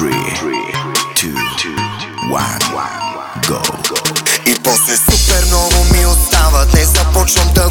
Three, two, one, go. И после суперново ми остават, не започвам да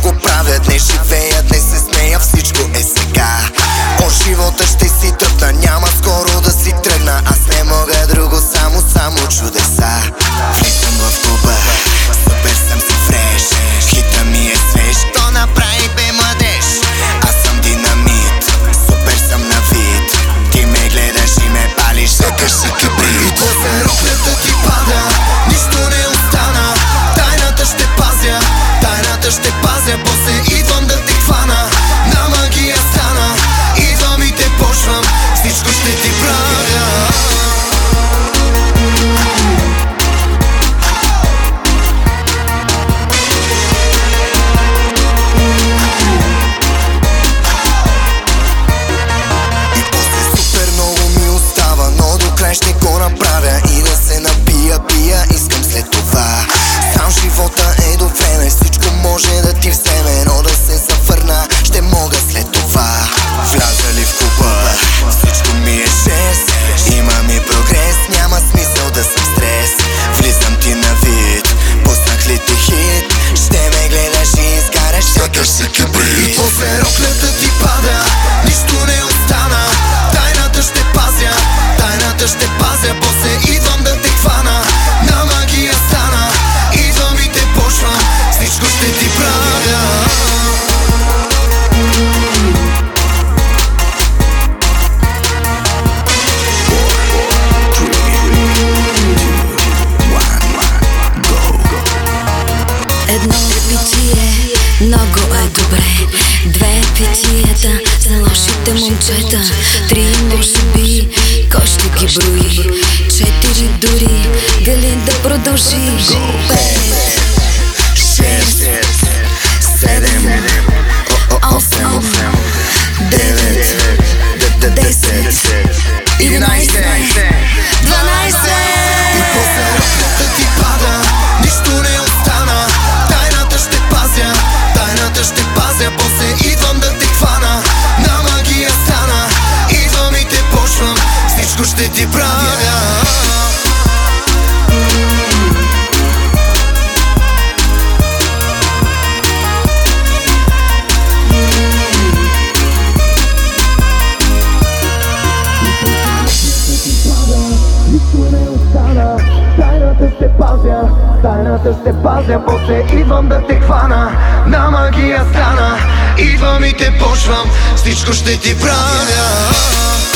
добре Две питиета за лошите момчета. Три може би, кой ще ги брои? Четири дори, дали да продължи. Пет, тайната ще пазя После идвам да те хвана, на магия стана Идвам и те почвам, всичко ще ти правя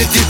Este te